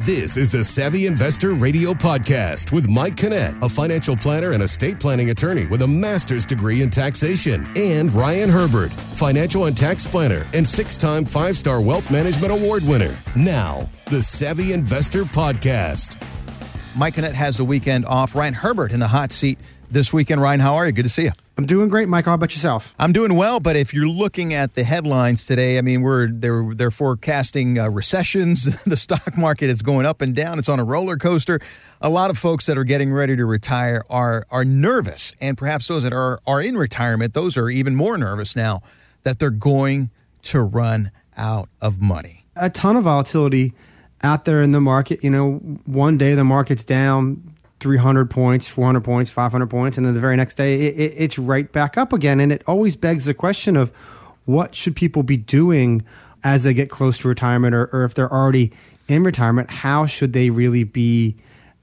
This is the Savvy Investor Radio Podcast with Mike Kinnett, a financial planner and estate planning attorney with a master's degree in taxation, and Ryan Herbert, financial and tax planner and six time five star wealth management award winner. Now, the Savvy Investor Podcast. Mike Kinnett has the weekend off. Ryan Herbert in the hot seat this weekend. Ryan, how are you? Good to see you. I'm doing great, Mike. How about yourself? I'm doing well, but if you're looking at the headlines today, I mean, we're they're they're forecasting uh, recessions. the stock market is going up and down. It's on a roller coaster. A lot of folks that are getting ready to retire are are nervous, and perhaps those that are are in retirement, those are even more nervous now that they're going to run out of money. A ton of volatility out there in the market. You know, one day the market's down 300 points, 400 points, 500 points, and then the very next day it, it, it's right back up again. And it always begs the question of what should people be doing as they get close to retirement, or, or if they're already in retirement, how should they really be?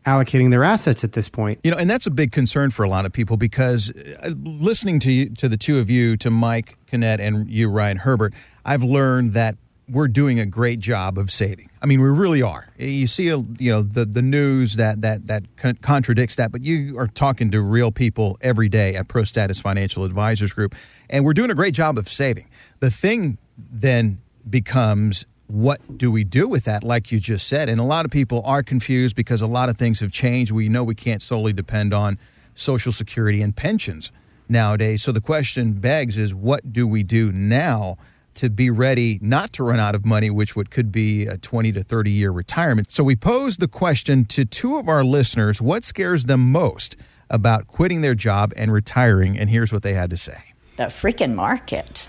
allocating their assets at this point. You know, and that's a big concern for a lot of people because uh, listening to you, to the two of you, to Mike Kinnett and you, Ryan Herbert, I've learned that we're doing a great job of saving. I mean, we really are. You see, uh, you know, the the news that that that contradicts that, but you are talking to real people every day at Pro Status Financial Advisors Group, and we're doing a great job of saving. The thing then becomes what do we do with that like you just said and a lot of people are confused because a lot of things have changed we know we can't solely depend on social security and pensions nowadays so the question begs is what do we do now to be ready not to run out of money, which would could be a 20 to 30 year retirement. So we posed the question to two of our listeners what scares them most about quitting their job and retiring? And here's what they had to say The freaking market.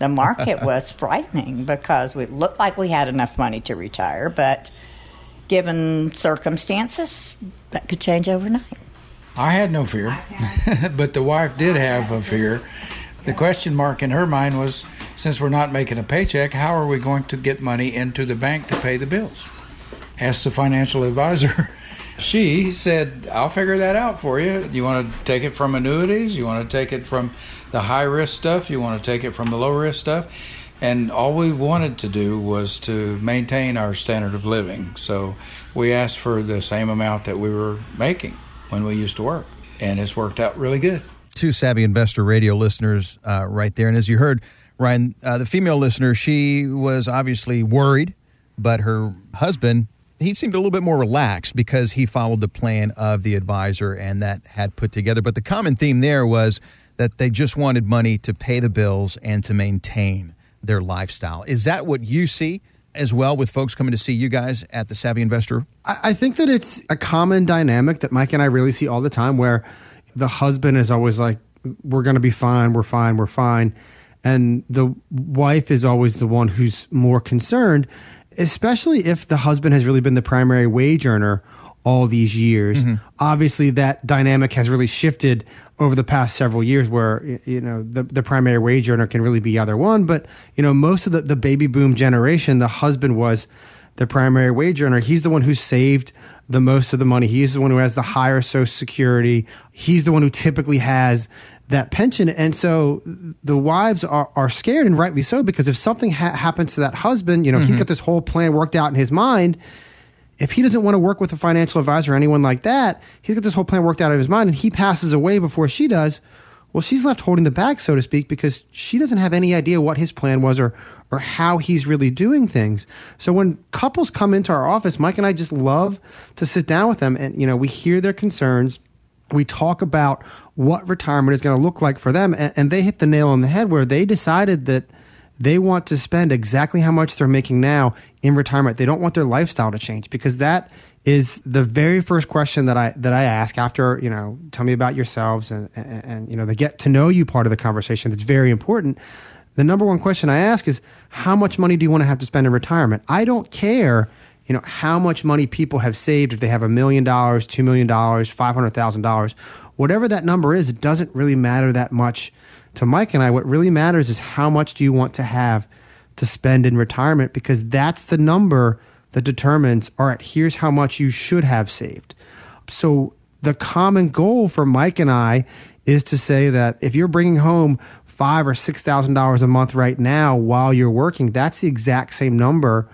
The market was frightening because we looked like we had enough money to retire, but given circumstances, that could change overnight. I had no fear, but the wife did have a fear. The question mark in her mind was since we're not making a paycheck, how are we going to get money into the bank to pay the bills? Asked the financial advisor. she said, I'll figure that out for you. You want to take it from annuities? You want to take it from the high risk stuff? You want to take it from the low risk stuff? And all we wanted to do was to maintain our standard of living. So we asked for the same amount that we were making when we used to work. And it's worked out really good. Two Savvy Investor Radio listeners uh, right there. And as you heard, Ryan, uh, the female listener, she was obviously worried, but her husband, he seemed a little bit more relaxed because he followed the plan of the advisor and that had put together. But the common theme there was that they just wanted money to pay the bills and to maintain their lifestyle. Is that what you see? as well with folks coming to see you guys at the Savvy Investor? I think that it's a common dynamic that Mike and I really see all the time where the husband is always like, We're going to be fine, we're fine, we're fine and the wife is always the one who's more concerned, especially if the husband has really been the primary wage earner all these years. Mm-hmm. Obviously, that dynamic has really shifted over the past several years, where you know the, the primary wage earner can really be either one. But you know, most of the, the baby boom generation, the husband was the primary wage earner. He's the one who saved the most of the money. He's the one who has the higher Social Security. He's the one who typically has that pension. And so the wives are, are scared, and rightly so, because if something ha- happens to that husband, you know, mm-hmm. he's got this whole plan worked out in his mind. If he doesn't want to work with a financial advisor or anyone like that, he's got this whole plan worked out in his mind, and he passes away before she does. Well, she's left holding the bag, so to speak, because she doesn't have any idea what his plan was or or how he's really doing things. So when couples come into our office, Mike and I just love to sit down with them and you know, we hear their concerns. We talk about what retirement is going to look like for them and, and they hit the nail on the head where they decided that they want to spend exactly how much they're making now in retirement. They don't want their lifestyle to change because that is the very first question that I that I ask after you know tell me about yourselves and, and, and you know the get to know you part of the conversation that's very important. The number one question I ask is how much money do you want to have to spend in retirement? I don't care you know how much money people have saved if they have a million dollars, two million dollars, five hundred thousand dollars, whatever that number is. It doesn't really matter that much to Mike and I. What really matters is how much do you want to have to spend in retirement because that's the number that determines, all right, here's how much you should have saved. So the common goal for Mike and I is to say that if you're bringing home five or six thousand dollars a month right now while you're working, that's the exact same number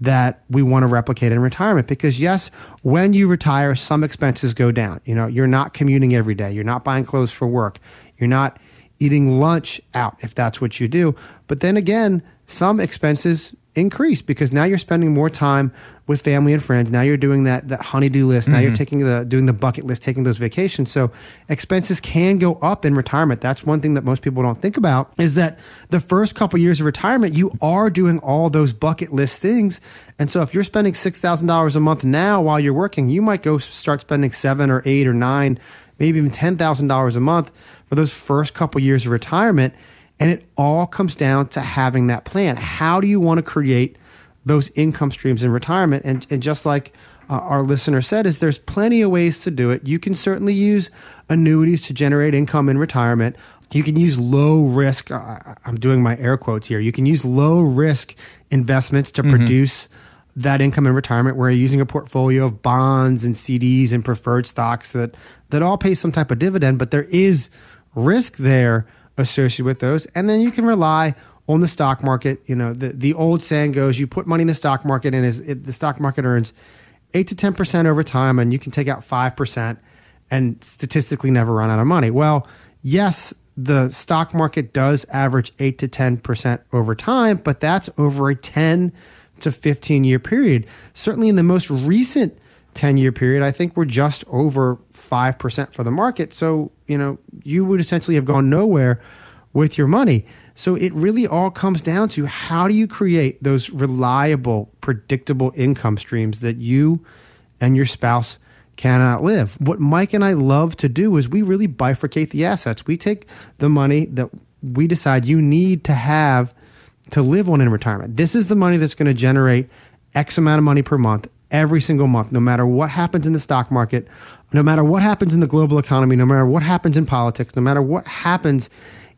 that we want to replicate in retirement. Because yes when you retire some expenses go down. You know you're not commuting every day. You're not buying clothes for work. You're not eating lunch out if that's what you do but then again some expenses increase because now you're spending more time with family and friends. Now you're doing that that honeydew list. Now mm-hmm. you're taking the doing the bucket list, taking those vacations. So expenses can go up in retirement. That's one thing that most people don't think about is that the first couple years of retirement, you are doing all those bucket list things. And so if you're spending six thousand dollars a month now while you're working, you might go start spending seven or eight or nine, maybe even ten thousand dollars a month for those first couple years of retirement and it all comes down to having that plan. How do you want to create those income streams in retirement? And, and just like uh, our listener said, is there's plenty of ways to do it. You can certainly use annuities to generate income in retirement. You can use low risk, uh, I'm doing my air quotes here. You can use low risk investments to mm-hmm. produce that income in retirement where you're using a portfolio of bonds and CDs and preferred stocks that, that all pay some type of dividend, but there is risk there associated with those. And then you can rely on the stock market. You know, the, the old saying goes, you put money in the stock market and is, it, the stock market earns eight to 10% over time and you can take out 5% and statistically never run out of money. Well, yes, the stock market does average 8 to 10% over time, but that's over a 10 to 15 year period. Certainly in the most recent 10 year period, I think we're just over 5% for the market. So, you know, you would essentially have gone nowhere with your money. So it really all comes down to how do you create those reliable, predictable income streams that you and your spouse cannot live. What Mike and I love to do is we really bifurcate the assets. We take the money that we decide you need to have to live on in retirement. This is the money that's going to generate X amount of money per month every single month, no matter what happens in the stock market, no matter what happens in the global economy, no matter what happens in politics, no matter what happens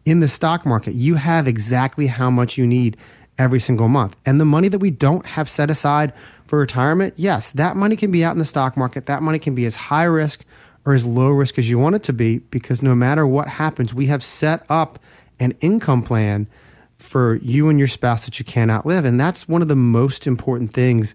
in the stock market, you have exactly how much you need every single month. And the money that we don't have set aside for retirement, yes, that money can be out in the stock market. That money can be as high risk or as low risk as you want it to be because no matter what happens, we have set up an income plan for you and your spouse that you cannot live. And that's one of the most important things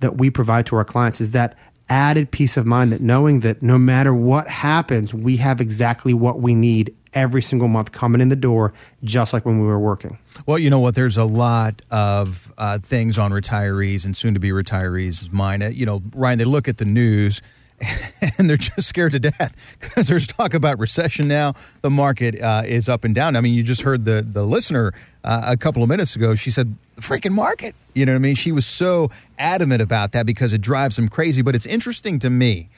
that we provide to our clients is that added peace of mind that knowing that no matter what happens, we have exactly what we need every single month coming in the door, just like when we were working. Well, you know what? There's a lot of uh, things on retirees and soon to be retirees' mind. Uh, you know, Ryan, they look at the news and they're just scared to death because there's talk about recession now. The market uh, is up and down. I mean, you just heard the the listener uh, a couple of minutes ago. She said the freaking market. You know what I mean? She was so adamant about that because it drives them crazy. But it's interesting to me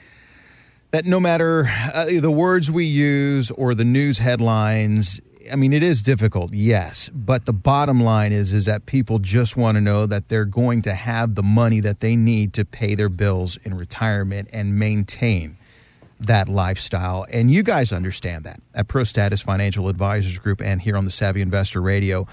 that no matter uh, the words we use or the news headlines, I mean, it is difficult, yes, but the bottom line is is that people just want to know that they're going to have the money that they need to pay their bills in retirement and maintain that lifestyle. And you guys understand that at Pro Status Financial Advisors Group and here on the Savvy Investor Radio.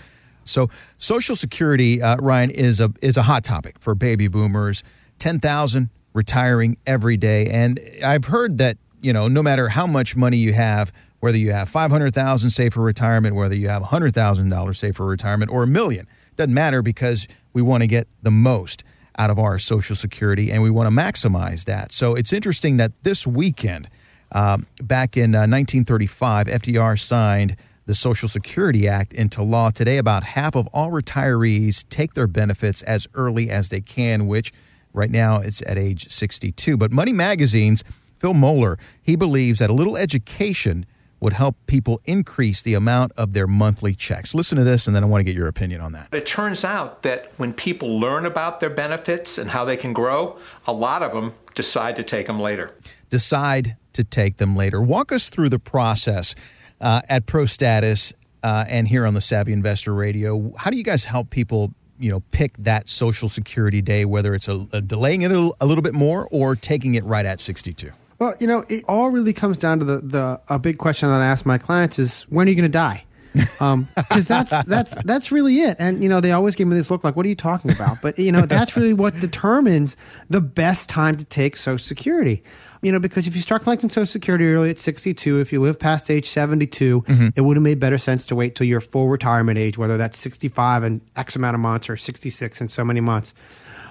So, Social Security, uh, Ryan, is a is a hot topic for baby boomers. Ten thousand retiring every day, and I've heard that you know no matter how much money you have whether you have 500,000 saved for retirement, whether you have $100,000 saved for retirement or a million. Doesn't matter because we want to get the most out of our Social Security and we want to maximize that. So it's interesting that this weekend, um, back in uh, 1935, FDR signed the Social Security Act into law. Today, about half of all retirees take their benefits as early as they can, which right now it's at age 62. But Money Magazine's Phil Moeller, he believes that a little education would help people increase the amount of their monthly checks. Listen to this, and then I want to get your opinion on that. It turns out that when people learn about their benefits and how they can grow, a lot of them decide to take them later. Decide to take them later. Walk us through the process uh, at ProStatus uh, and here on the Savvy Investor Radio. How do you guys help people? You know, pick that Social Security day, whether it's a, a delaying it a, a little bit more or taking it right at 62. Well, you know, it all really comes down to the, the a big question that I ask my clients is when are you going to die? because um, that's that's that's really it. And you know, they always give me this look like, "What are you talking about?" But you know, that's really what determines the best time to take Social Security. You know, because if you start collecting Social Security early at 62, if you live past age 72, mm-hmm. it would have made better sense to wait till your full retirement age, whether that's 65 and X amount of months or 66 and so many months.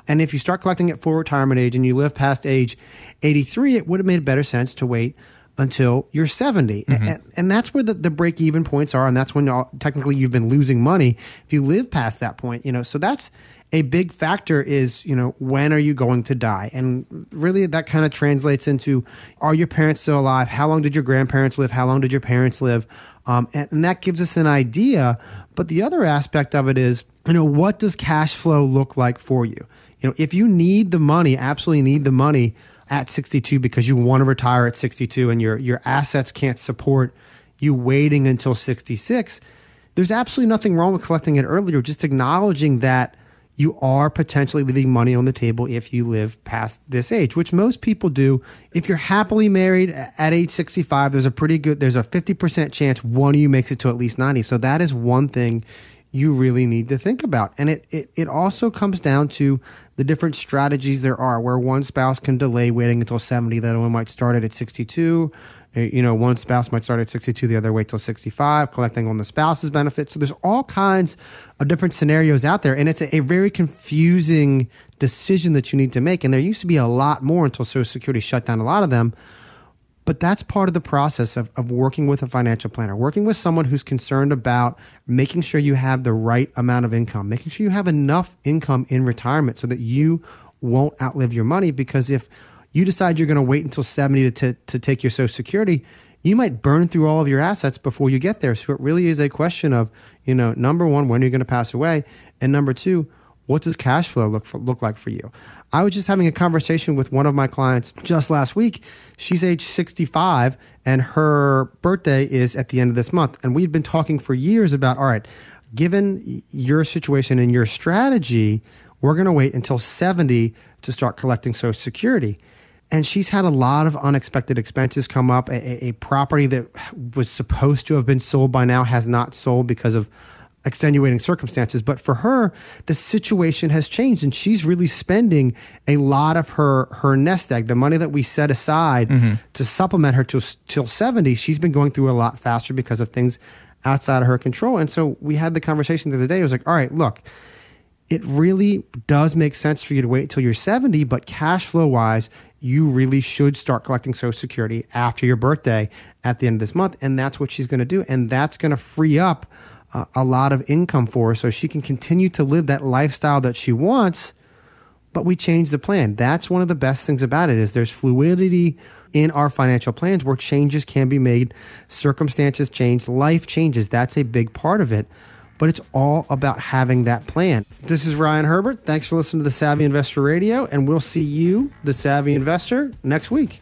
And if you start collecting at full retirement age and you live past age 83, it would have made better sense to wait until you're 70. Mm-hmm. And, and, that's where the, the break even points are. And that's when technically you've been losing money if you live past that point, you know. So that's a big factor is, you know, when are you going to die? And really that kind of translates into are your parents still alive? How long did your grandparents live? How long did your parents live? Um, and, and that gives us an idea. But the other aspect of it is, you know, what does cash flow look like for you? You know, if you need the money, absolutely need the money at 62 because you want to retire at 62 and your your assets can't support you waiting until 66, there's absolutely nothing wrong with collecting it earlier. Just acknowledging that you are potentially leaving money on the table if you live past this age, which most people do. If you're happily married at age 65, there's a pretty good, there's a 50% chance one of you makes it to at least 90. So that is one thing you really need to think about. And it, it, it also comes down to the different strategies there are where one spouse can delay waiting until 70, the other one might start it at 62. Uh, you know, one spouse might start at 62, the other wait till 65, collecting on the spouse's benefits. So there's all kinds of different scenarios out there. And it's a, a, very confusing decision that you need to make. And there used to be a lot more until Social Security shut down a lot of them. But that's part of the process of, of working with a financial planner, working with someone who's concerned about making sure you have the right amount of income, making sure you have enough income in retirement so that you won't outlive your money. Because if you decide you're going to wait until 70 to, to, to take your Social Security, you might burn through all of your assets before you get there. So it really is a question of, you know, number one, when are you going to pass away? And number two, what does cash flow look for, look like for you? I was just having a conversation with one of my clients just last week. She's age 65 and her birthday is at the end of this month. And we've been talking for years about all right, given your situation and your strategy, we're going to wait until 70 to start collecting Social Security. And she's had a lot of unexpected expenses come up. A, a property that was supposed to have been sold by now has not sold because of extenuating circumstances. But for her, the situation has changed and she's really spending a lot of her, her nest egg, the money that we set aside mm-hmm. to supplement her till, till 70. She's been going through a lot faster because of things outside of her control. And so we had the conversation the other day. It was like, all right, look, it really does make sense for you to wait until you're 70, but cash flow wise, you really should start collecting Social Security after your birthday at the end of this month. And that's what she's going to do. And that's going to free up a lot of income for her so she can continue to live that lifestyle that she wants but we change the plan that's one of the best things about it is there's fluidity in our financial plans where changes can be made circumstances change life changes that's a big part of it but it's all about having that plan. This is Ryan Herbert. Thanks for listening to the Savvy Investor Radio, and we'll see you, the Savvy Investor, next week.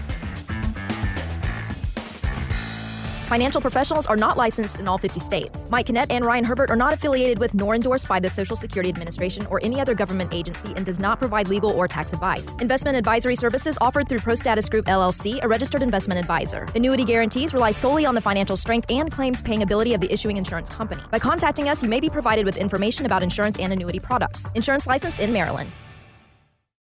Financial professionals are not licensed in all 50 states. Mike Kinnett and Ryan Herbert are not affiliated with nor endorsed by the Social Security Administration or any other government agency and does not provide legal or tax advice. Investment advisory services offered through ProStatus Group LLC, a registered investment advisor. Annuity guarantees rely solely on the financial strength and claims paying ability of the issuing insurance company. By contacting us, you may be provided with information about insurance and annuity products. Insurance licensed in Maryland.